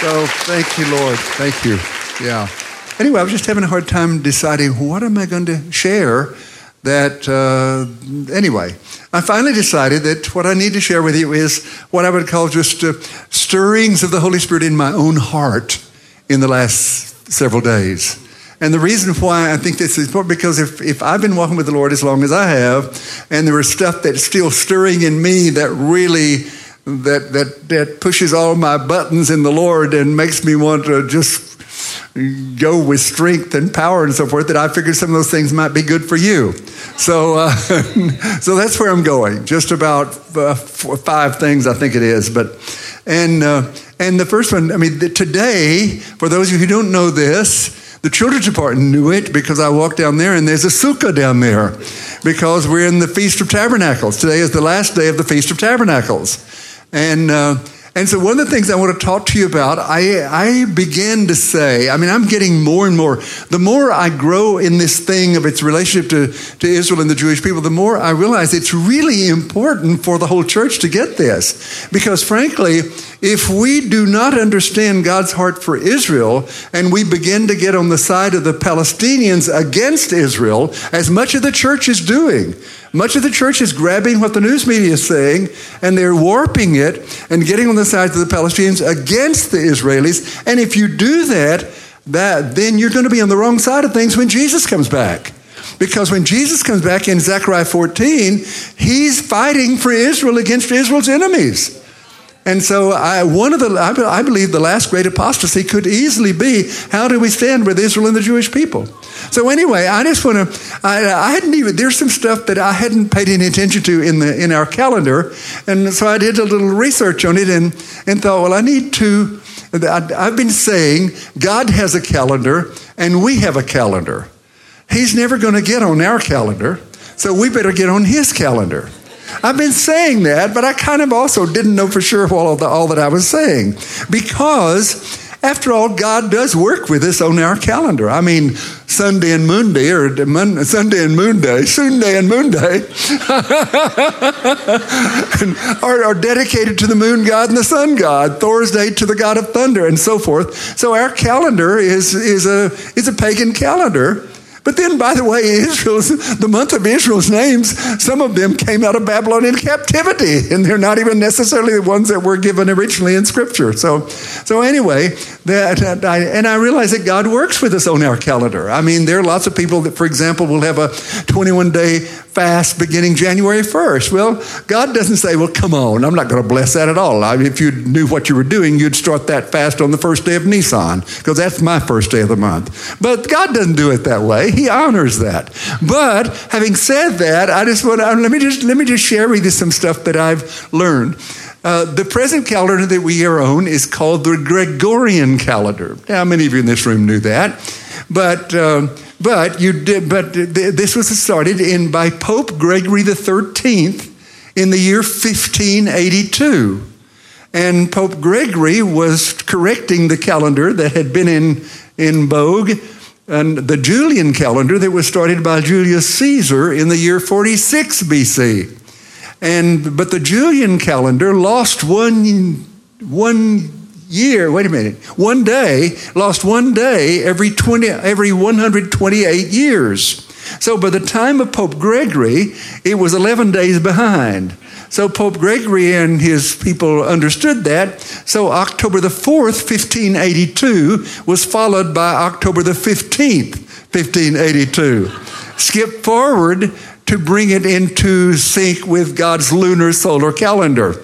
So thank you, Lord. Thank you. Yeah. Anyway, I was just having a hard time deciding what am I going to share that, uh, anyway, I finally decided that what I need to share with you is what I would call just uh, stirrings of the Holy Spirit in my own heart in the last several days. And the reason why I think this is important because if, if I've been walking with the Lord as long as I have, and there is stuff that's still stirring in me that really that that that pushes all my buttons in the Lord and makes me want to just go with strength and power and so forth that I figured some of those things might be good for you. So, uh, so that's where I'm going. Just about uh, four, five things, I think it is. But and uh, and the first one, I mean, the, today, for those of you who don't know this. The children's department knew it because I walked down there and there's a sukkah down there because we're in the Feast of Tabernacles. Today is the last day of the Feast of Tabernacles. And uh, and so, one of the things I want to talk to you about, I, I began to say, I mean, I'm getting more and more. The more I grow in this thing of its relationship to, to Israel and the Jewish people, the more I realize it's really important for the whole church to get this. Because, frankly, if we do not understand God's heart for Israel and we begin to get on the side of the Palestinians against Israel, as much of the church is doing, much of the church is grabbing what the news media is saying and they're warping it and getting on the side of the Palestinians against the Israelis. And if you do that, that then you're going to be on the wrong side of things when Jesus comes back. Because when Jesus comes back in Zechariah 14, he's fighting for Israel against Israel's enemies. And so, I, one of the, I believe the last great apostasy could easily be how do we stand with Israel and the Jewish people? So, anyway, I just want to, I, I, hadn't even, there's some stuff that I hadn't paid any attention to in, the, in our calendar. And so I did a little research on it and, and thought, well, I need to, I've been saying God has a calendar and we have a calendar. He's never going to get on our calendar, so we better get on his calendar. I've been saying that, but I kind of also didn't know for sure all, the, all that I was saying. Because, after all, God does work with us on our calendar. I mean, Sunday and Monday, or Sunday and Moonday, Sunday and Moonday, are, are dedicated to the moon god and the sun god, Thursday to the god of thunder, and so forth. So our calendar is, is, a, is a pagan calendar. But then, by the way, Israel's, the month of Israel's names, some of them came out of Babylonian captivity, and they're not even necessarily the ones that were given originally in Scripture. So, so anyway, that, that I, and I realize that God works with us on our calendar. I mean, there are lots of people that, for example, will have a 21 day fast beginning January 1st. Well, God doesn't say, well, come on, I'm not going to bless that at all. I mean, if you knew what you were doing, you'd start that fast on the first day of Nisan, because that's my first day of the month. But God doesn't do it that way. He honors that. But having said that, I just want to, let me just, let me just share with you some stuff that I've learned. Uh, the present calendar that we are on is called the Gregorian calendar. Now, many of you in this room knew that, but uh, but you did. But this was started in by Pope Gregory the Thirteenth in the year 1582. And Pope Gregory was correcting the calendar that had been in, in vogue, and the Julian calendar that was started by Julius Caesar in the year 46 BC. And but the Julian calendar lost one one year, wait a minute, one day, lost one day every 20 every 128 years. So by the time of Pope Gregory, it was 11 days behind. So Pope Gregory and his people understood that. So October the 4th, 1582 was followed by October the 15th, 1582. Skip forward to bring it into sync with God's lunar solar calendar.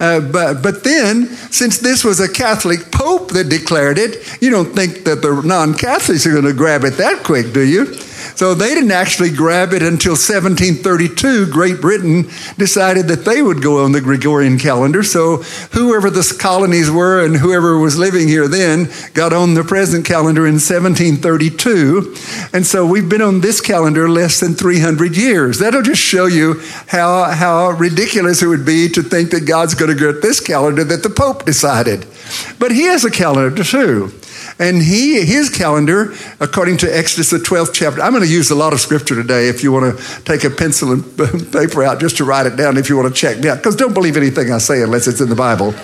Uh, but, but then, since this was a Catholic Pope that declared it, you don't think that the non Catholics are going to grab it that quick, do you? So they didn't actually grab it until 1732. Great Britain decided that they would go on the Gregorian calendar. So whoever the colonies were and whoever was living here then got on the present calendar in 1732. And so we've been on this calendar less than 300 years. That'll just show you how, how ridiculous it would be to think that God's going to get this calendar that the Pope decided. But he has a calendar too. And he, his calendar, according to Exodus, the 12th chapter, I'm going to use a lot of scripture today if you want to take a pencil and paper out just to write it down if you want to check me out. Because don't believe anything I say unless it's in the Bible.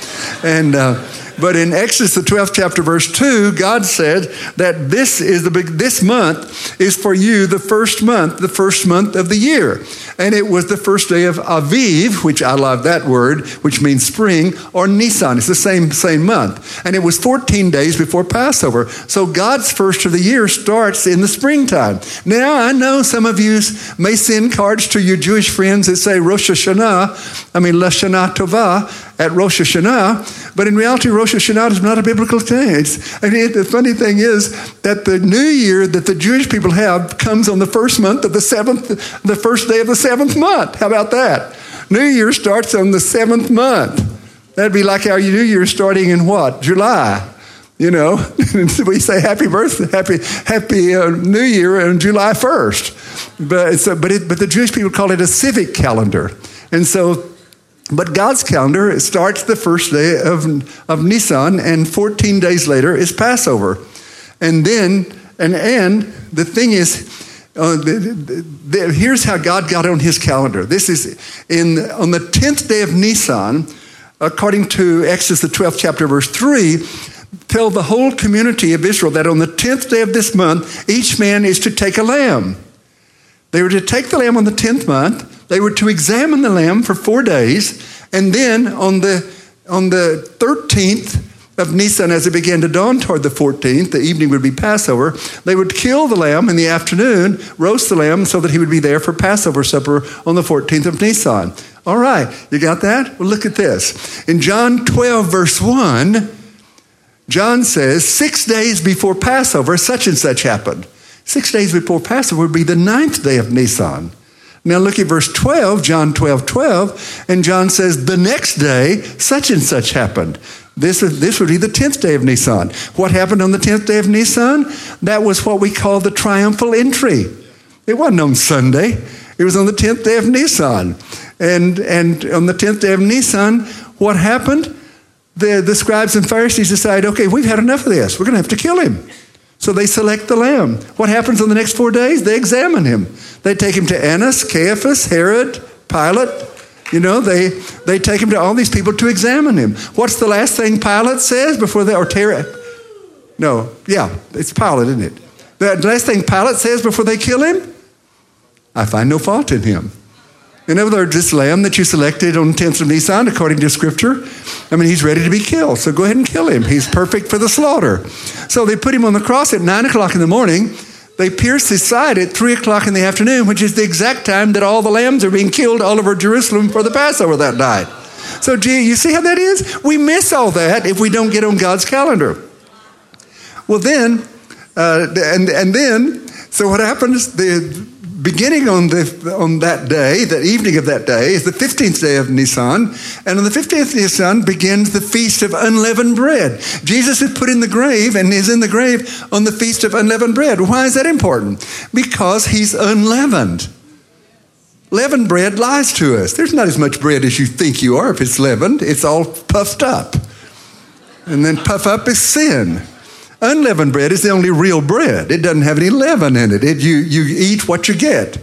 And, uh, But in Exodus, the 12th chapter, verse 2, God said that this is the big, this month is for you the first month, the first month of the year. And it was the first day of Aviv, which I love that word, which means spring, or Nisan. It's the same, same month. And it was 14 days before Passover. So God's first of the year starts in the springtime. Now, I know some of you may send cards to your Jewish friends that say Rosh Hashanah, I mean, Lashana Tovah, at Rosh Hashanah, but in reality, Rosh Hashanah is not a biblical thing. It's, I mean, the funny thing is that the new year that the Jewish people have comes on the first month of the seventh, the first day of the seventh month. How about that? New Year starts on the seventh month. That'd be like our New Year starting in what? July. You know, we say happy birthday, happy happy uh, New Year on July first, but a, but it, but the Jewish people call it a civic calendar, and so but God's calendar starts the first day of, of Nisan, and 14 days later is Passover. And then, and, and the thing is, uh, the, the, the, here's how God got on his calendar. This is in, on the 10th day of Nisan, according to Exodus, the 12th chapter, verse 3, tell the whole community of Israel that on the 10th day of this month, each man is to take a lamb. They were to take the lamb on the 10th month, they were to examine the lamb for four days, and then on the, on the 13th of Nisan, as it began to dawn toward the 14th, the evening would be Passover, they would kill the lamb in the afternoon, roast the lamb so that he would be there for Passover supper on the 14th of Nisan. All right, you got that? Well, look at this. In John 12, verse 1, John says, Six days before Passover, such and such happened. Six days before Passover would be the ninth day of Nisan. Now look at verse 12, John 12, 12, and John says, the next day, such and such happened. This, this would be the 10th day of Nisan. What happened on the 10th day of Nisan? That was what we call the triumphal entry. It wasn't on Sunday. It was on the 10th day of Nisan. And, and on the 10th day of Nisan, what happened? The, the scribes and Pharisees decide, okay, we've had enough of this. We're going to have to kill him. So they select the lamb. What happens on the next four days? They examine him. They take him to Annas, Caiaphas, Herod, Pilate. You know, they, they take him to all these people to examine him. What's the last thing Pilate says before they, or Terry? No, yeah, it's Pilate, isn't it? The last thing Pilate says before they kill him? I find no fault in him. In other words, this lamb that you selected on the 10th of Nisan, according to Scripture, I mean, he's ready to be killed. So go ahead and kill him. He's perfect for the slaughter. So they put him on the cross at 9 o'clock in the morning. They pierced his side at 3 o'clock in the afternoon, which is the exact time that all the lambs are being killed all over Jerusalem for the Passover that night. So, gee, you see how that is? We miss all that if we don't get on God's calendar. Well, then, uh, and, and then, so what happens? The, beginning on, the, on that day, the evening of that day, is the 15th day of Nisan. And on the 15th Nisan begins the Feast of Unleavened Bread. Jesus is put in the grave and is in the grave on the Feast of Unleavened Bread. Why is that important? Because he's unleavened. Leavened bread lies to us. There's not as much bread as you think you are if it's leavened, it's all puffed up. And then puff up is sin. Unleavened bread is the only real bread. It doesn't have any leaven in it. it you, you eat what you get.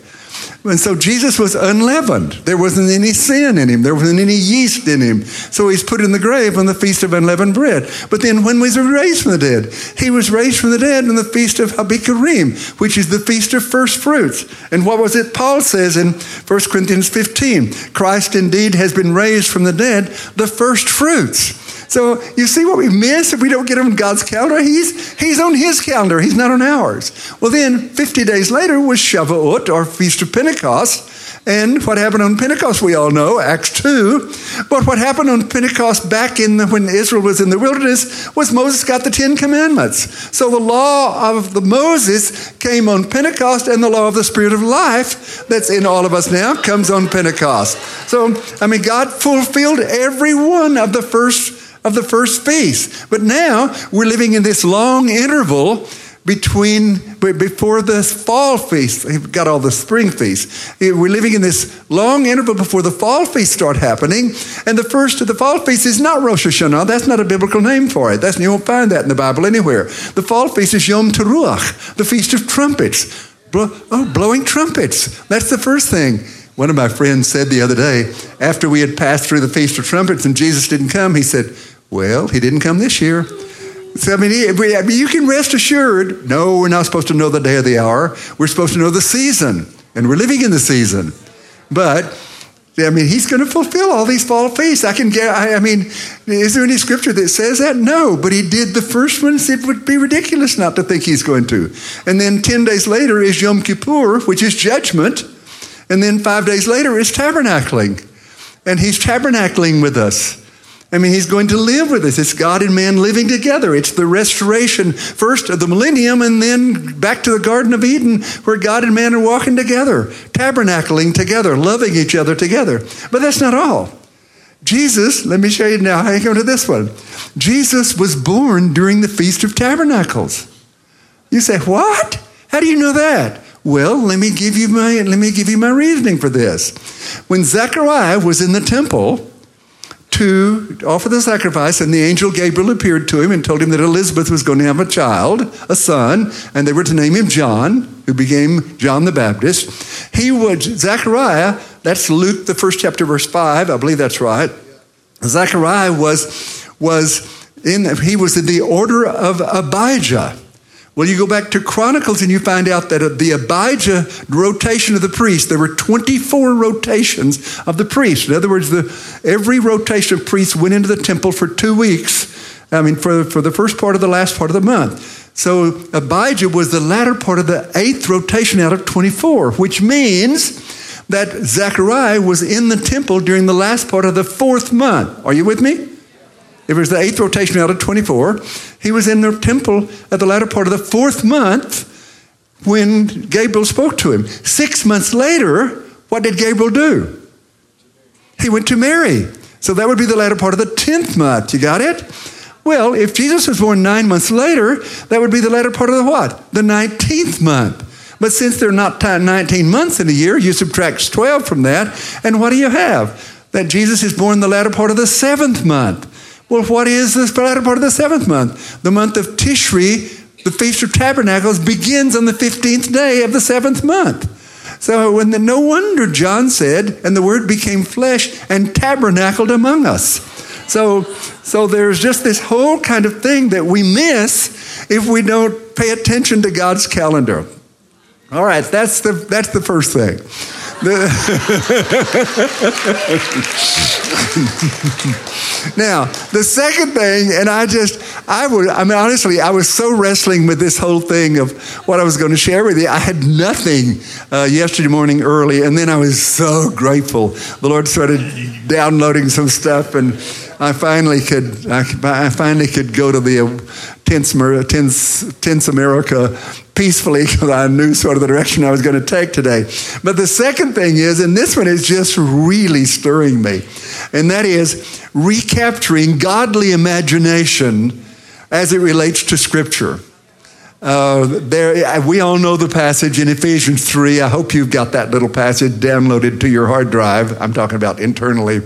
And so Jesus was unleavened. There wasn't any sin in him. There wasn't any yeast in him. So he's put in the grave on the feast of unleavened bread. But then when was he raised from the dead? He was raised from the dead on the feast of Habikarim, which is the feast of first fruits. And what was it Paul says in 1 Corinthians 15? Christ indeed has been raised from the dead, the first fruits. So you see what we miss if we don't get on God's calendar? He's, he's on his calendar, he's not on ours. Well, then 50 days later was Shavuot, or Feast of Pentecost. And what happened on Pentecost, we all know, Acts 2. But what happened on Pentecost back in the, when Israel was in the wilderness was Moses got the Ten Commandments. So the law of the Moses came on Pentecost, and the law of the Spirit of life that's in all of us now comes on Pentecost. So, I mean, God fulfilled every one of the first of the first feast. But now we're living in this long interval between before the fall feast we've got all the spring feasts eh, we're living in this long interval before the fall feasts start happening. And the first of the fall feast is not rosh hashanah. That's not a biblical name for it. That's you won't find that in the bible anywhere. The fall feast is yom teruah the feast of trumpets. Oh blowing trumpets. That's the first thing. One of my friends said the other day after we had passed through the feast of trumpets and jesus didn't come he said Well, he didn't come this year. So, I mean, he, I mean, you can rest assured. No, we're not supposed to know the day or the hour. We're supposed to know the season, and we're living in the season. But I mean, he's going to fulfill all these fall feasts. I can get. I, I mean, is there any scripture that says that? No, but he did the first ones. It would be ridiculous not to think he's going to. And then ten days later is Yom Kippur, which is judgment, and then five days later is tabernacling, and he's tabernacling with us. I mean, he's going to live with us. It's God and man living together. It's the restoration, first of the millennium, and then back to the Garden of Eden, where God and man are walking together, tabernacling together, loving each other together. But that's not all. Jesus, let me show you now how you come to this one. Jesus was born during the Feast of Tabernacles. You say, what? How do you know that? Well, let me give you my let me give you my reasoning for this. When Zechariah was in the temple, to offer the sacrifice, and the angel Gabriel appeared to him and told him that Elizabeth was going to have a child, a son, and they were to name him John, who became John the Baptist. He was Zechariah, that's Luke, the first chapter, verse 5, I believe that's right. Zechariah was, was in, he was in the order of Abijah. Well, you go back to Chronicles and you find out that the Abijah rotation of the priest, there were 24 rotations of the priest. In other words, the, every rotation of priests went into the temple for two weeks. I mean, for, for the first part of the last part of the month. So Abijah was the latter part of the eighth rotation out of 24, which means that Zechariah was in the temple during the last part of the fourth month. Are you with me? It was the eighth rotation out of 24. He was in the temple at the latter part of the fourth month when Gabriel spoke to him. Six months later, what did Gabriel do? He went to Mary. So that would be the latter part of the 10th month. You got it? Well, if Jesus was born nine months later, that would be the latter part of the what? The 19th month. But since there are not 19 months in a year, you subtract 12 from that, and what do you have? That Jesus is born the latter part of the seventh month. Well, what is this latter part of the seventh month? The month of Tishri, the Feast of Tabernacles, begins on the 15th day of the seventh month. So when the, no wonder John said, and the word became flesh and tabernacled among us. So, so there's just this whole kind of thing that we miss if we don't pay attention to God's calendar. All right, that's the, that's the first thing. Now, the second thing, and I just, I would, I mean, honestly, I was so wrestling with this whole thing of what I was going to share with you. I had nothing uh, yesterday morning early, and then I was so grateful. The Lord started downloading some stuff, and I finally could, I, I finally could go to the tense, tense, tense America peacefully because I knew sort of the direction I was going to take today. But the second thing is, and this one is just really stirring me, and that is recapturing godly imagination as it relates to Scripture. Uh, there, we all know the passage in Ephesians 3. I hope you've got that little passage downloaded to your hard drive. I'm talking about internally.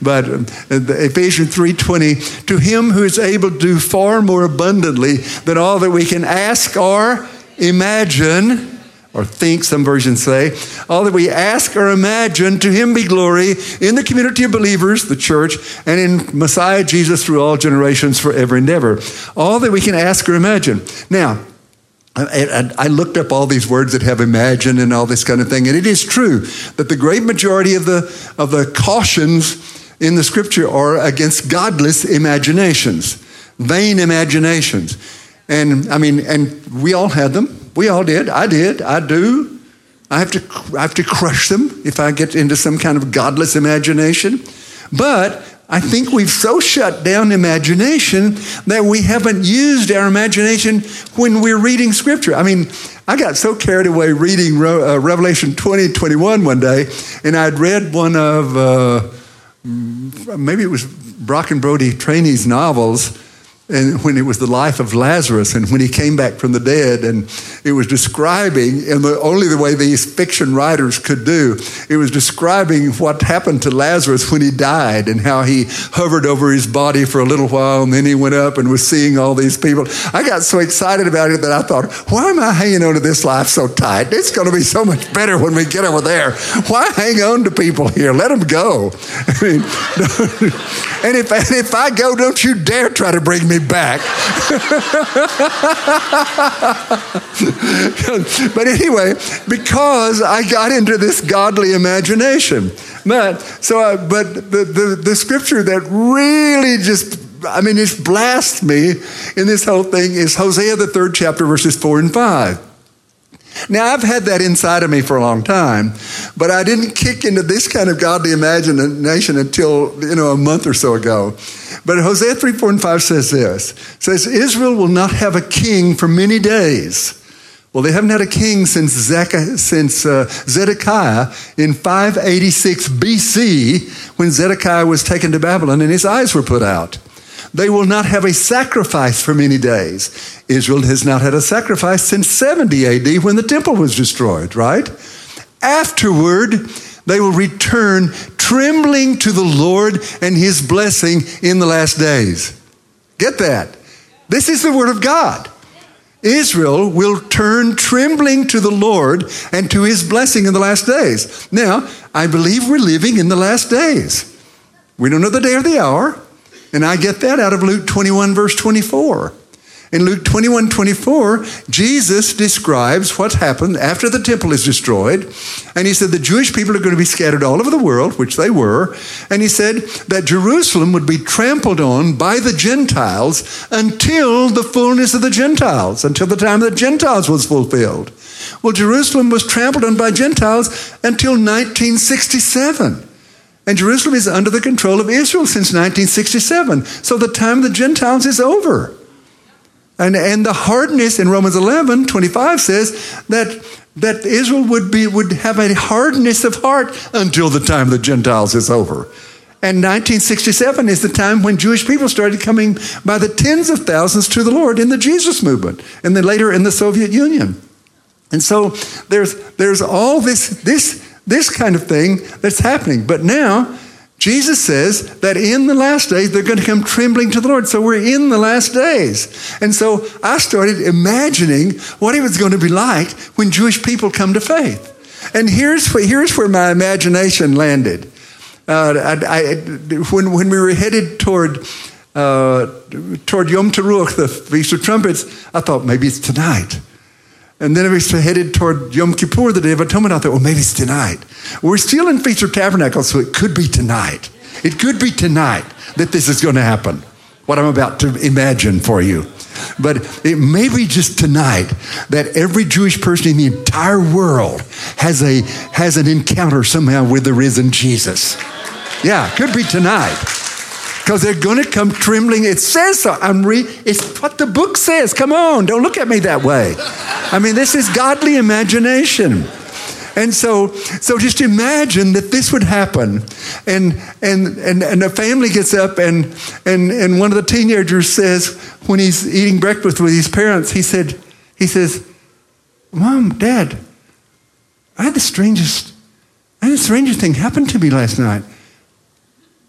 But uh, Ephesians 3.20, to him who is able to do far more abundantly than all that we can ask or imagine, or think, some versions say, all that we ask or imagine, to him be glory in the community of believers, the church, and in Messiah Jesus through all generations forever and ever. All that we can ask or imagine. Now, I, I, looked up all these words that have imagine and all this kind of thing, and it is true that the great majority of the, of the cautions in the scripture are against godless imaginations, vain imaginations. And I mean, and we all had them. We all did. I did. I do. I have to, I have to crush them if I get into some kind of godless imagination. But I think we've so shut down imagination that we haven't used our imagination when we're reading scripture. I mean, I got so carried away reading uh, Revelation 20, 21 one day, and I'd read one of, uh, maybe it was Brock and Bodie Thoene's novels, and when it was the life of Lazarus, and when he came back from the dead, and it was describing, and the, only the way these fiction writers could do, it was describing what happened to Lazarus when he died, and how he hovered over his body for a little while, and then he went up and was seeing all these people. I got so excited about it that I thought, why am I hanging on to this life so tight? It's going to be so much better when we get over there. Why hang on to people here? Let them go. I mean, and if, and if I go, don't you dare try to bring me back. but anyway, because I got into this godly imagination. But so, I, but the, the, the scripture that really just I mean, it's me in this whole thing is Hosea, the third chapter, verses four and five. Now, I've had that inside of me for a long time, but I didn't kick into this kind of godly imagination until, you know, a month or so ago. But Hosea 3, 4, and 5 says this. Says, Israel will not have a king for many days. Well, they haven't had a king since, since uh, Zedekiah in 586 BC when Zedekiah was taken to Babylon and his eyes were put out. They will not have a sacrifice for many days. Israel has not had a sacrifice since 70 AD when the temple was destroyed, right? Afterward, they will return trembling to the Lord and his blessing in the last days. Get that? This is the word of God. Israel will turn trembling to the Lord and to his blessing in the last days. Now, I believe we're living in the last days. We don't know the day or the hour. And I get that out of Luke 21, verse 24. In Luke 21 24, Jesus describes what happened after the temple is destroyed. And he said the Jewish people are going to be scattered all over the world, which they were. And he said that Jerusalem would be trampled on by the Gentiles until the fullness of the Gentiles, until the time of the Gentiles was fulfilled. Well, Jerusalem was trampled on by Gentiles until 1967. And Jerusalem is under the control of Israel since 1967. So the time of the Gentiles is over. And, and the hardness in Romans 11, 25 says that, that Israel would, be, would have a hardness of heart until the time of the Gentiles is over. And 1967 is the time when Jewish people started coming by the tens of thousands to the Lord in the Jesus movement, and then later in the Soviet Union. And so there's, there's all this, this this kind of thing that's happening. But now, Jesus says that in the last days they're going to come trembling to the Lord. So we're in the last days. And so I started imagining what it was going to be like when Jewish people come to faith. And here's, here's where my imagination landed. Uh, I, I, when, when we were headed toward, uh, toward Yom Teruah, the Feast of Trumpets, I thought maybe it's tonight. And then if we headed toward Yom Kippur, the Day of Atonement. I thought, well, maybe it's tonight. We're still in Feast of Tabernacles, so it could be tonight. It could be tonight that this is going to happen, what I'm about to imagine for you. But it may be just tonight that every Jewish person in the entire world has, a, has an encounter somehow with the risen Jesus. Yeah, could be tonight because they're going to come trembling. It says so. I'm re- it's what the book says. Come on, don't look at me that way. I mean, this is godly imagination. And so, so just imagine that this would happen. And, and, and, and a family gets up, and, and, and one of the teenagers says, when he's eating breakfast with his parents, he said, he says, Mom, Dad, I had the strangest, I had the strangest thing happen to me last night.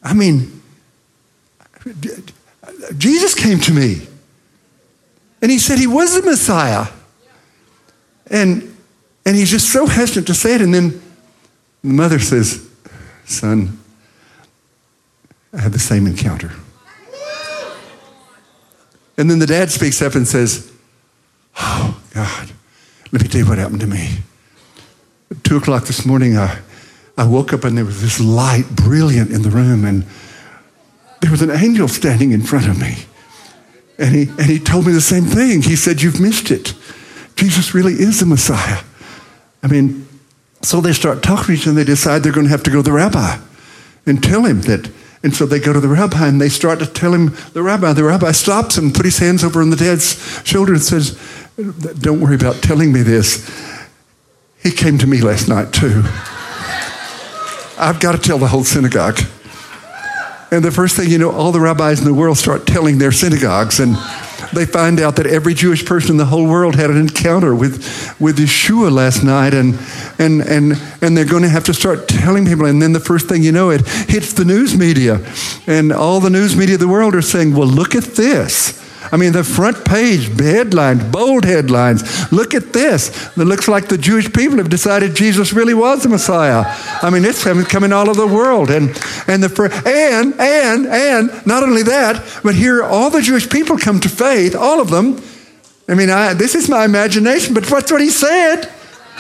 I mean, Jesus came to me and he said he was the Messiah. And, and he's just so hesitant to say it. And then the mother says, Son, I had the same encounter. And then the dad speaks up and says, Oh, God, let me tell you what happened to me. At two o'clock this morning, I, I woke up and there was this light brilliant in the room. And there was an angel standing in front of me. And he, and he told me the same thing. He said, You've missed it. Jesus really is the Messiah. I mean, so they start talking to each other and they decide they're going to have to go to the rabbi and tell him that. And so they go to the rabbi and they start to tell him the rabbi. The rabbi stops him, put his hands over on the dad's shoulder and says, Don't worry about telling me this. He came to me last night too. I've got to tell the whole synagogue. And the first thing you know, all the rabbis in the world start telling their synagogues and they find out that every Jewish person in the whole world had an encounter with, with Yeshua last night, and, and, and, and they're going to have to start telling people. And then the first thing you know, it hits the news media. And all the news media of the world are saying, well, look at this. I mean, the front page headlines, bold headlines. Look at this. It looks like the Jewish people have decided Jesus really was the Messiah. I mean, it's coming all over the world, and and the and and and not only that, but here all the Jewish people come to faith, all of them. I mean, I, this is my imagination, but what's what he said?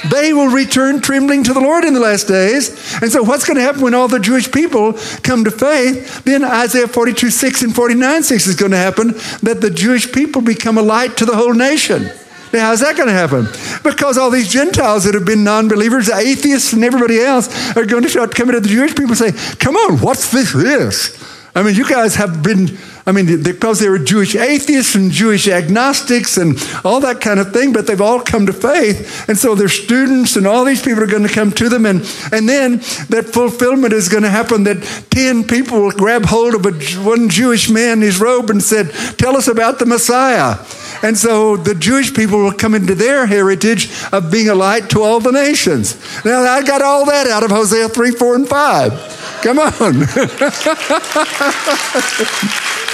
They will return trembling to the Lord in the last days. And so, what's going to happen when all the Jewish people come to faith? Then Isaiah 42 6 and 49 6 is going to happen that the Jewish people become a light to the whole nation. Now, how's that going to happen? Because all these Gentiles that have been non believers, atheists, and everybody else are going to start coming to the Jewish people and say, Come on, what's this? this? I mean, you guys have been I mean, because they were Jewish atheists and Jewish agnostics and all that kind of thing, but they've all come to faith. And so their students and all these people are going to come to them. And, and then that fulfillment is going to happen that 10 people will grab hold of a, one Jewish man in his robe and said, Tell us about the Messiah. And so the Jewish people will come into their heritage of being a light to all the nations. Now, I got all that out of Hosea 3, 4, and 5. Come on.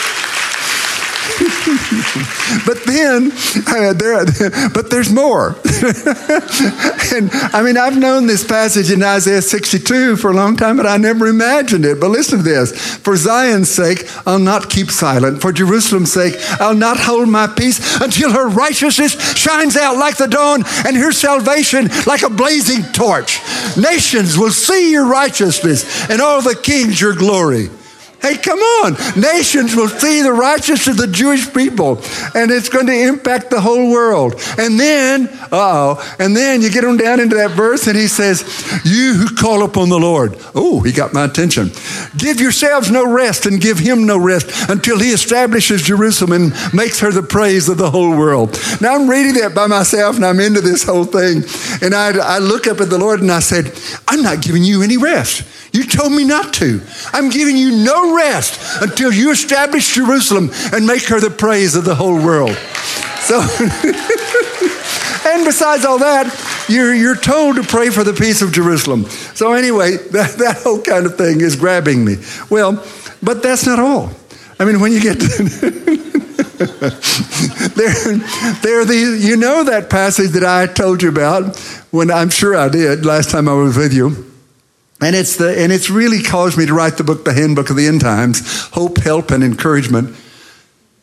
but then, uh, there, but there's more. and I mean, I've known this passage in Isaiah 62 for a long time, but I never imagined it. But listen to this For Zion's sake, I'll not keep silent. For Jerusalem's sake, I'll not hold my peace until her righteousness shines out like the dawn and her salvation like a blazing torch. Nations will see your righteousness and all the kings your glory. Hey, come on. Nations will see the righteousness of the Jewish people, and it's going to impact the whole world. And then, oh, and then you get on down into that verse, and he says, You who call upon the Lord. Oh, he got my attention. Give yourselves no rest and give him no rest until he establishes Jerusalem and makes her the praise of the whole world. Now, I'm reading that by myself, and I'm into this whole thing. And I, I look up at the Lord, and I said, I'm not giving you any rest. You told me not to. I'm giving you no rest until you establish Jerusalem and make her the praise of the whole world. So, and besides all that, you're, you're told to pray for the peace of Jerusalem. So, anyway, that, that whole kind of thing is grabbing me. Well, but that's not all. I mean, when you get there, there the, you know that passage that I told you about when I'm sure I did last time I was with you and it's, the, and it's really caused me to write the book, The Handbook of the End Times Hope, Help, and Encouragement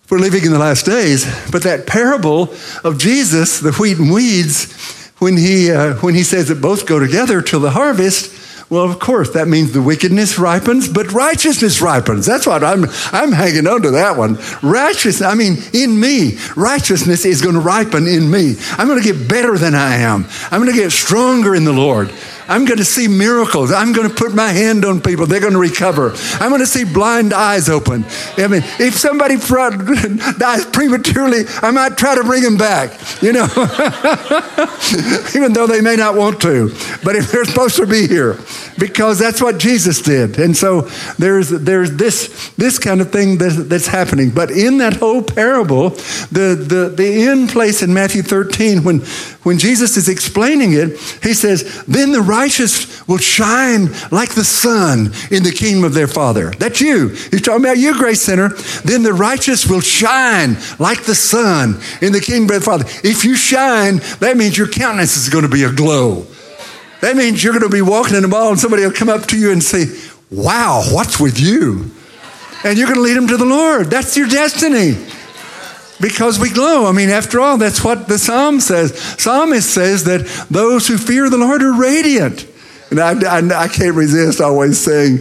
for Living in the Last Days. But that parable of Jesus, the wheat and weeds, when he, uh, when he says that both go together till the harvest, well, of course, that means the wickedness ripens, but righteousness ripens. That's what I'm, I'm hanging on to that one. Righteousness, I mean, in me, righteousness is going to ripen in me. I'm going to get better than I am. I'm going to get stronger in the Lord. I'm going to see miracles. I'm going to put my hand on people. They're going to recover. I'm going to see blind eyes open. I mean, if somebody dies prematurely, I might try to bring them back, you know, even though they may not want to. But if they're supposed to be here, because that's what Jesus did. And so there's, there's this, this kind of thing that, that's happening. But in that whole parable, the, the, the end place in Matthew 13, when, when Jesus is explaining it, he says, Then the righteous will shine like the sun in the kingdom of their Father. That's you. He's talking about you, Grace Center. Then the righteous will shine like the sun in the kingdom of their Father. If you shine, that means your countenance is going to be aglow. That means you're going to be walking in the mall and somebody will come up to you and say, Wow, what's with you? And you're going to lead them to the Lord. That's your destiny. Because we glow. I mean, after all, that's what the psalm says. Psalmist says that those who fear the Lord are radiant. And I, I, I, can't resist always saying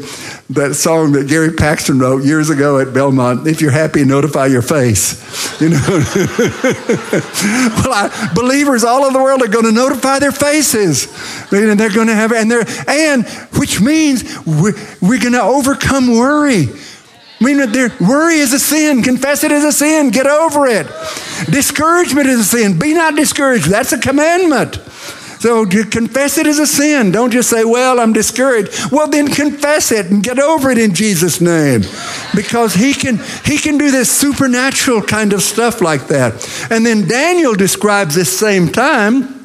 that song that Gary Paxton wrote years ago at Belmont, If You're Happy, Notify Your Face. You know? well, I, believers all over the world are going to notify their faces. And they're going to have, and they're, and which means we're, we're going to overcome worry. Mean, worry is a sin. Confess it as a sin. Get over it. Discouragement is a sin. Be not discouraged. That's a commandment. So confess it as a sin. Don't just say, well, I'm discouraged. Well, then confess it and get over it in Jesus' name. Because he can, he can do this supernatural kind of stuff like that. And then Daniel describes this same time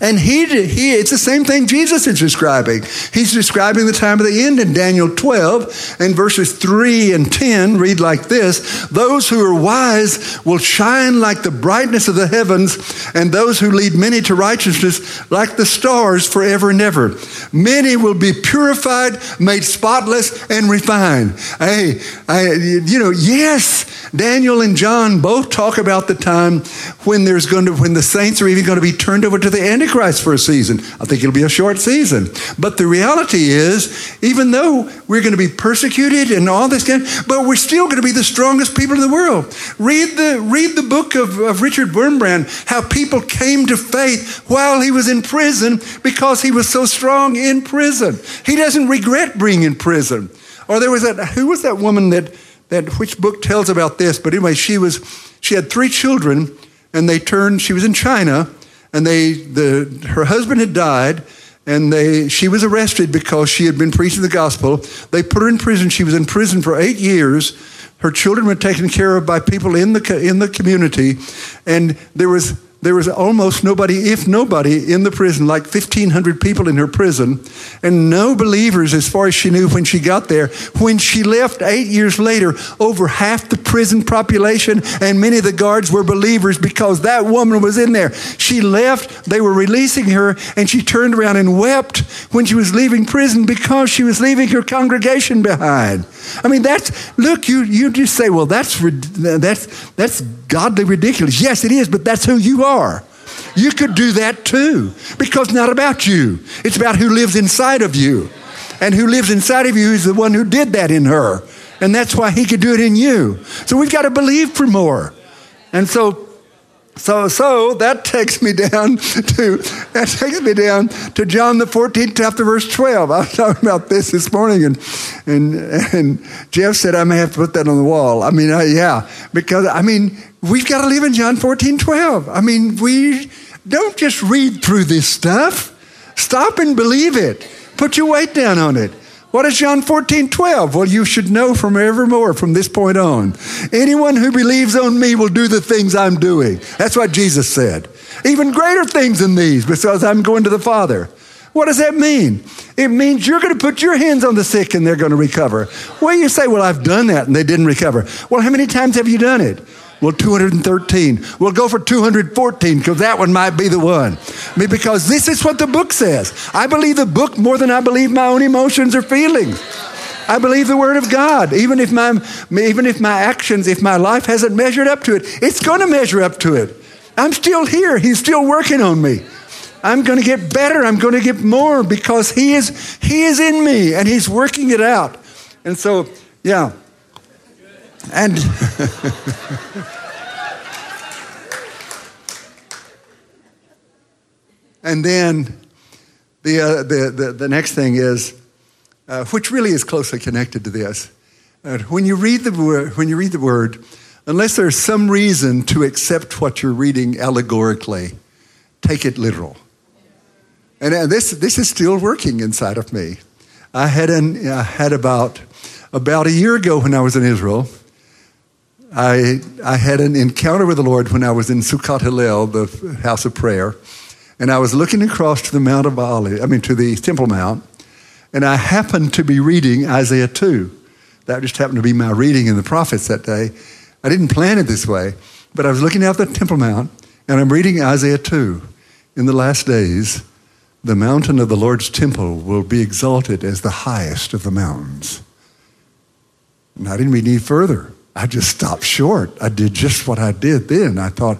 and he, he, it's the same thing Jesus is describing. He's describing the time of the end in Daniel 12, and verses 3 and 10 read like this Those who are wise will shine like the brightness of the heavens, and those who lead many to righteousness like the stars forever and ever. Many will be purified, made spotless, and refined. Hey, I, you know, yes, Daniel and John both talk about the time when there's going to, when the saints are even going to be turned over to the end Antichrist for a season. I think it'll be a short season. But the reality is, even though we're going to be persecuted and all this, but we're still going to be the strongest people in the world. Read the, read the book of, of Richard Wurmbrand, how people came to faith while he was in prison because he was so strong in prison. He doesn't regret being in prison. Or there was that, who was that woman that, that which book tells about this? But anyway, she was, she had three children and they turned, she was in China and they, the, her husband had died, and they, she was arrested because she had been preaching the gospel. They put her in prison. She was in prison for eight years. Her children were taken care of by people in the, in the community, and there was there was almost nobody, if nobody, in the prison, like 1,500 people in her prison, and no believers as far as she knew when she got there. When she left eight years later, over half the prison population and many of the guards were believers because that woman was in there. She left, they were releasing her, and she turned around and wept when she was leaving prison because she was leaving her congregation behind. I mean, that's, look, you, you just say, well, that's, that's, that's godly ridiculous. Yes, it is, but that's who you are. You could do that too, because it's not about you. It's about who lives inside of you. And who lives inside of you is the one who did that in her. And that's why he could do it in you. So we've got to believe for more. And so so, so that takes me down to that takes me down to John the 14th chapter, verse 12. I was talking about this this morning, and and and Jeff said I may have to put that on the wall. I mean, uh, yeah, because I mean we've got to live in John 14, 12. I mean, we don't just read through this stuff. Stop and believe it. Put your weight down on it. What is John 14, 12? Well, you should know from evermore from this point on. Anyone who believes on me will do the things I'm doing. That's what Jesus said. Even greater things than these because I'm going to the Father. What does that mean? It means you're going to put your hands on the sick and they're going to recover. Well, you say, well, I've done that and they didn't recover. Well, how many times have you done it? Well, 213. We'll go for 214 because that one might be the one. I mean, because this is what the book says. I believe the book more than I believe my own emotions or feelings. I believe the word of God. Even if my, even if my actions, if my life hasn't measured up to it, it's going to measure up to it. I'm still here. He's still working on me. I'm going to get better. I'm going to get more because he is, he is in me and he's working it out. And so, yeah, and and then the, uh, the, the, the, next thing is, uh, which really is closely connected to this. Uh, when, you read the word, when you read the word, unless there's some reason to accept what you're reading allegorically, take it literal. And uh, this, this is still working inside of me. I had, an, had about, about a year ago when I was in Israel, I, I had an encounter with the Lord when I was in Succat Hallel, the house of prayer, and I was looking across to the Mount of Olives, I mean, to the Temple Mount, and I happened to be reading Isaiah 2. That just happened to be my reading in the prophets that day. I didn't plan it this way, but I was looking out the Temple Mount, and I'm reading Isaiah 2. In the last days, the mountain of the Lord's temple will be exalted as the highest of the mountains. And I didn't read any further. I just stopped short. I did just what I did then. I thought,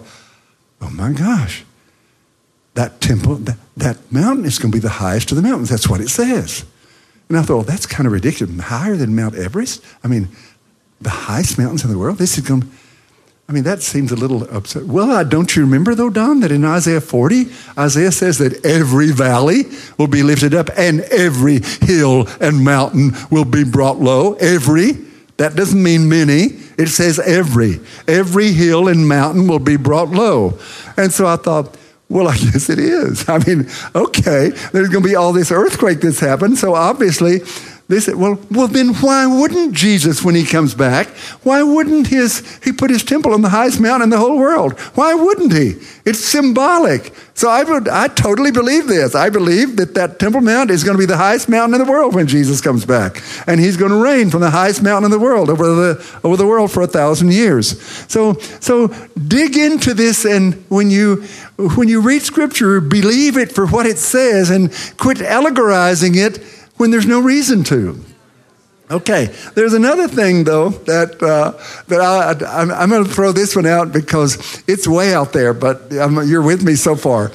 oh my gosh, that temple, that, that mountain is going to be the highest of the mountains. That's what it says. And I thought, well, that's kind of ridiculous. Higher than Mount Everest? I mean, the highest mountains in the world? This is going to, I mean, that seems a little upset. Well, don't you remember, though, Don, that in Isaiah 40, Isaiah says that every valley will be lifted up and every hill and mountain will be brought low. Every. That doesn't mean many. It says every. Every hill and mountain will be brought low. And so I thought, Well, I guess it is. I mean, okay, there's going to be all this earthquake that's happened. So obviously, they said, well, well, then why wouldn't Jesus, when he comes back, why wouldn't his, he put his temple on the highest mountain in the whole world? Why wouldn't he? It's symbolic. So I would, I totally believe this. I believe that that Temple Mount is going to be the highest mountain in the world when Jesus comes back. And he's going to reign from the highest mountain in the world over the, over the world for a thousand years. So, so dig into this and when you, when you read scripture, believe it for what it says and quit allegorizing it when there's no reason to. Okay, there's another thing though that uh, that I, am I'm going to throw this one out because it's way out there, but I'm, you're with me so far.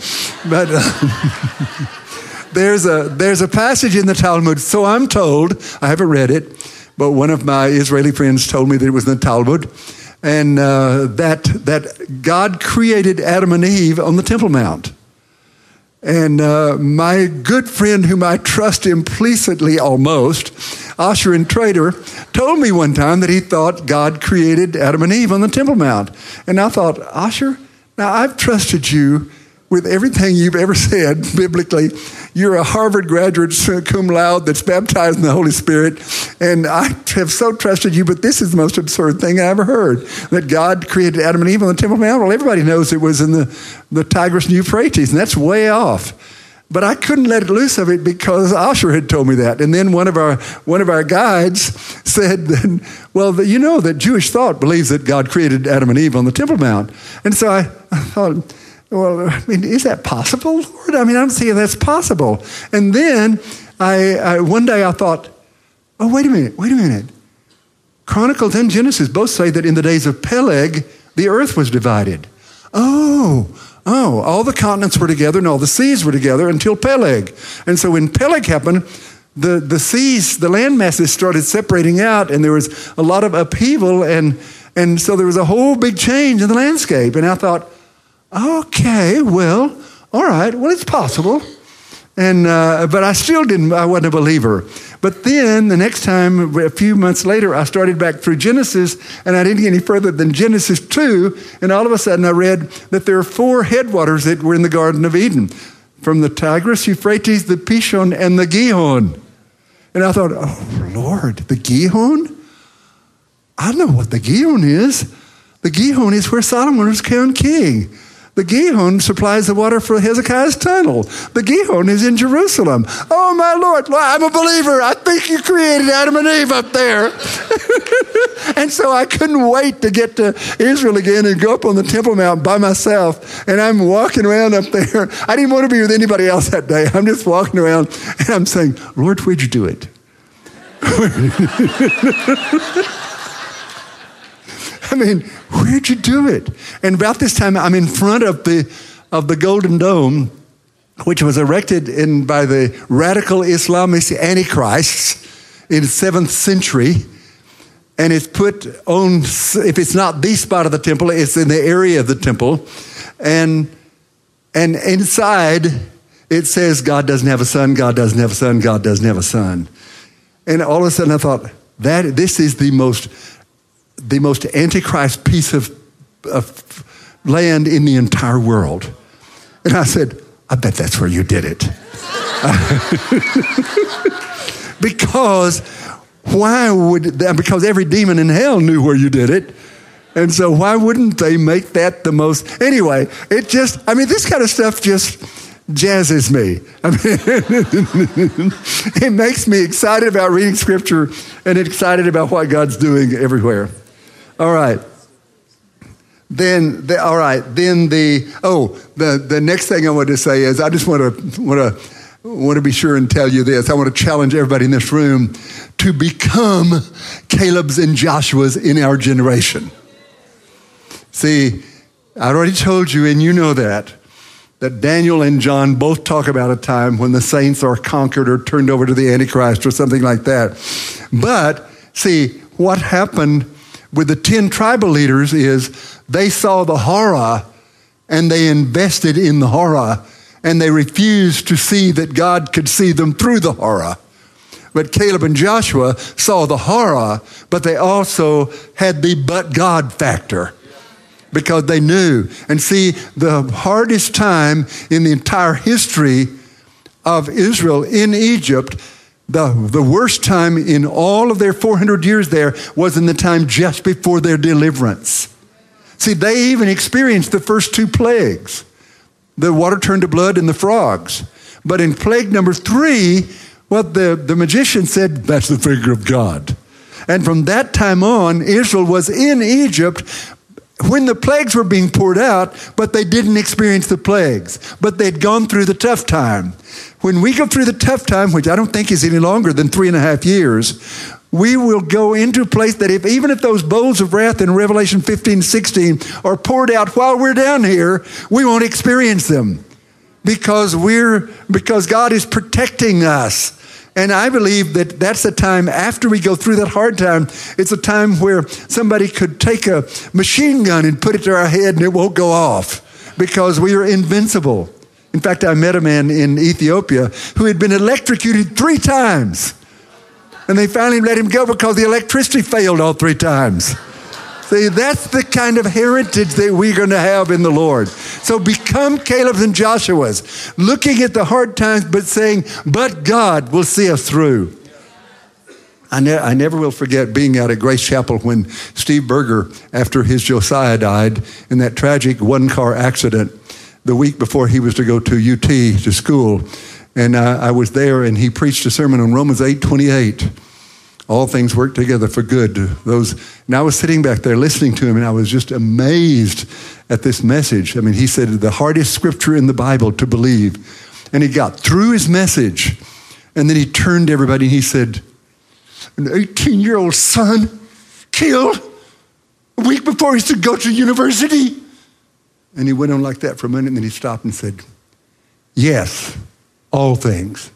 But uh, there's a there's a passage in the Talmud. So I'm told I haven't read it, but one of my Israeli friends told me that it was in the Talmud, and uh, that that God created Adam and Eve on the Temple Mount. And uh, my good friend, whom I trust implicitly almost, Osher Intrater, told me one time that he thought God created Adam and Eve on the Temple Mount. And I thought, Osher, now I've trusted you with everything you've ever said biblically. You're a Harvard graduate cum laude that's baptized in the Holy Spirit, and I have so trusted you, but this is the most absurd thing I ever heard that God created Adam and Eve on the Temple Mount. Well, everybody knows it was in the, the Tigris and Euphrates, and that's way off. But I couldn't let it loose of it because Osher had told me that. And then one of our, one of our guides said, Well, you know that Jewish thought believes that God created Adam and Eve on the Temple Mount. And so I, I thought, well, I mean, is that possible, Lord? I mean, I don't see that's possible. And then I, I, one day I thought, oh, wait a minute, wait a minute. Chronicles and Genesis both say that in the days of Peleg, the earth was divided. Oh, oh, all the continents were together and all the seas were together until Peleg. And so when Peleg happened, the, the seas, the land masses started separating out, and there was a lot of upheaval, and, and so there was a whole big change in the landscape. And I thought, okay, well, all right, well, it's possible. And, uh, but I still didn't, I wasn't a believer. But then the next time, a few months later, I started back through Genesis and I didn't get any further than Genesis 2. And all of a sudden I read that there are four headwaters that were in the Garden of Eden from the Tigris, Euphrates, the Pishon, and the Gihon. And I thought, oh, Lord, the Gihon? I know what the Gihon is. The Gihon is where Solomon was crowned king. The Gihon supplies the water for Hezekiah's tunnel. The Gihon is in Jerusalem. Oh, my Lord, well, I'm a believer. I think you created Adam and Eve up there. and so I couldn't wait to get to Israel again and go up on the Temple Mount by myself. And I'm walking around up there. I didn't want to be with anybody else that day. I'm just walking around and I'm saying, Lord, where'd you do it? I mean, where'd you do it? And about this time, I'm in front of the, of the Golden Dome, which was erected in, by the radical Islamist antichrists in the seventh century. And it's put on, if it's not the spot of the temple, it's in the area of the temple. And, and inside, it says God doesn't have a son, God doesn't have a son, God doesn't have a son. And all of a sudden I thought, that this is the most the most antichrist piece of, of land in the entire world. And I said, I bet that's where you did it. because why would because every demon in hell knew where you did it. And so why wouldn't they make that the most anyway, it just I mean this kind of stuff just jazzes me. I mean, it makes me excited about reading scripture and excited about what God's doing everywhere. All right. Then, the, all right. Then the oh, the the next thing I want to say is I just want to want to want to be sure and tell you this. I want to challenge everybody in this room to become Caleb's and Joshua's in our generation. See, I already told you, and you know that, that Daniel and John both talk about a time when the saints are conquered or turned over to the Antichrist or something like that. But see, what happened with the 10 tribal leaders is they saw the horror and they invested in the horror and they refused to see that God could see them through the horror. But Caleb and Joshua saw the horror, but they also had the but God factor. because they knew. And see, the hardest time in the entire history of Israel in Egypt, the, the worst time in all of their 400 years there was in the time just before their deliverance. See, they even experienced the first two plagues the water turned to blood and the frogs. But in plague number three, what the, the magician said, that's the finger of God. And from that time on, Israel was in Egypt when the plagues were being poured out, but they didn't experience the plagues. But they'd gone through the tough time. When we go through the tough time, which I don't think is any longer than three and a half years, we will go into a place that if even if those bowls of wrath in Revelation 15, 16 are poured out while we're down here, we won't experience them because we're because God is protecting us. And I believe that that's a time after we go through that hard time, it's a time where somebody could take a machine gun and put it to our head and it won't go off because we are invincible. In fact, I met a man in Ethiopia who had been electrocuted three times. And they finally let him go because the electricity failed all three times. See, that's the kind of heritage that we're going to have in the Lord. So become Caleb's and Joshua's, looking at the hard times, but saying, but God will see us through. I, ne- I never will forget being out at Grace Chapel when Steve Berger, after his Josiah died in that tragic one car accident the week before he was to go to UT to school. And uh, I was there, and he preached a sermon on Romans 8 28. All things work together for good. Those, and I was sitting back there listening to him, and I was just amazed at this message. I mean, he said the hardest scripture in the Bible to believe. And he got through his message, and then he turned to everybody and he said, An 18 year old son killed a week before he's to go to university. And he went on like that for a minute, and then he stopped and said, Yes, all things.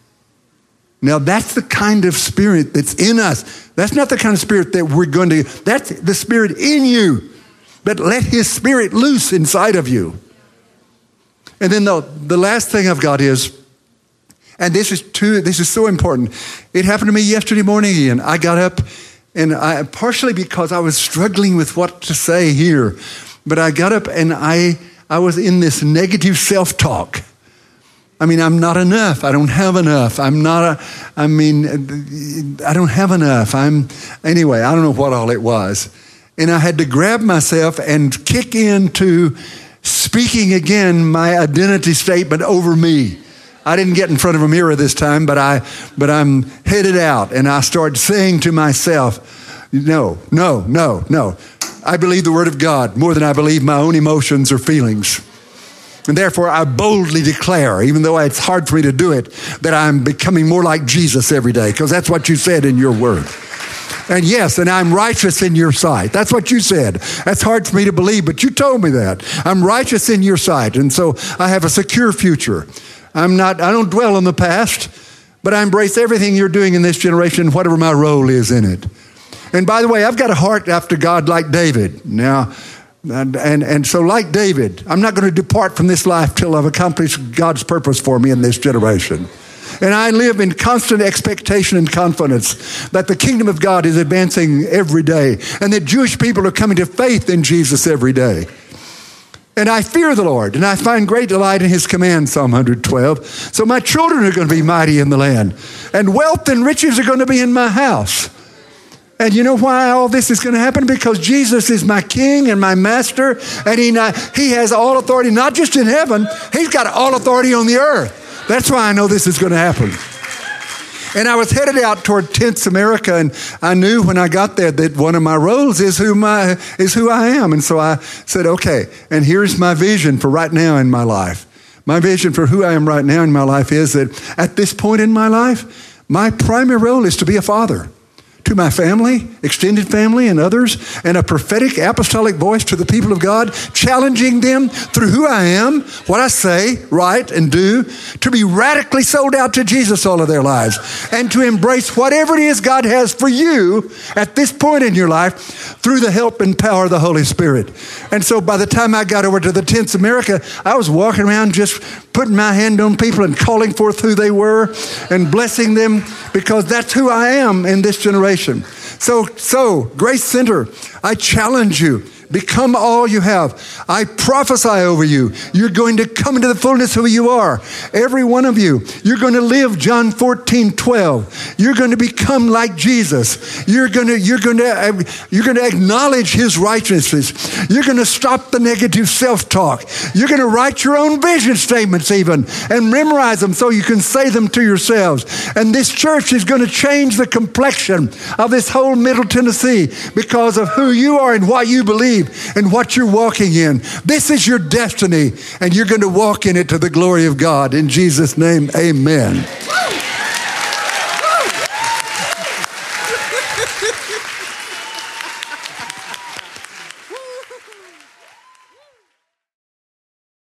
Now, that's the kind of spirit that's in us. That's not the kind of spirit that we're going to, that's the spirit in you. But let his spirit loose inside of you. And then the, the last thing I've got is, and this is too, this is so important. It happened to me yesterday morning again. I got up and I, partially because I was struggling with what to say here, but I got up and I, I was in this negative self-talk. I mean, I'm not enough. I don't have enough. I'm not a, I mean, I don't have enough. I'm, anyway, I don't know what all it was. And I had to grab myself and kick into speaking again my identity statement over me. I didn't get in front of a mirror this time, but I, but I'm headed out and I start saying to myself, no, no, no, no. I believe the word of God more than I believe my own emotions or feelings. And therefore, I boldly declare, even though it's hard for me to do it, that I'm becoming more like Jesus every day, because that's what you said in your word. And yes, and I'm righteous in your sight. That's what you said. That's hard for me to believe, but you told me that. I'm righteous in your sight. And so I have a secure future. I'm not, I don't dwell on the past, but I embrace everything you're doing in this generation, whatever my role is in it. And by the way, I've got a heart after God like David. Now, and, and, and so, like David, I'm not going to depart from this life till I've accomplished God's purpose for me in this generation. And I live in constant expectation and confidence that the kingdom of God is advancing every day and that Jewish people are coming to faith in Jesus every day. And I fear the Lord, and I find great delight in his command, Psalm 112. So my children are going to be mighty in the land, and wealth and riches are going to be in my house. And you know why all this is going to happen? Because Jesus is my king and my master, and he, not, he has all authority, not just in heaven, he's got all authority on the earth. That's why I know this is going to happen. And I was headed out toward Tents America, and I knew when I got there that one of my roles is who, my, is who I am. And so I said, okay, and here's my vision for right now in my life. My vision for who I am right now in my life is that at this point in my life, my primary role is to be a father to my family, extended family, and others, and a prophetic apostolic voice to the people of God, challenging them through who I am, what I say, write, and do, to be radically sold out to Jesus all of their lives, and to embrace whatever it is God has for you at this point in your life through the help and power of the Holy Spirit. And so by the time I got over to the Tents America, I was walking around just putting my hand on people and calling forth who they were and blessing them because that's who I am in this generation. So, so Grace Center, I challenge you Become all you have. I prophesy over you. You're going to come into the fullness of who you are. Every one of you. You're going to live John 14, 12. You're going to become like Jesus. You're going to, you're going to, you're going to acknowledge his righteousness. You're going to stop the negative self-talk. You're going to write your own vision statements even and memorize them so you can say them to yourselves. And this church is going to change the complexion of this whole Middle Tennessee because of who you are and what you believe and what you're walking in. This is your destiny, and you're going to walk in it to the glory of God. In Jesus' name, amen.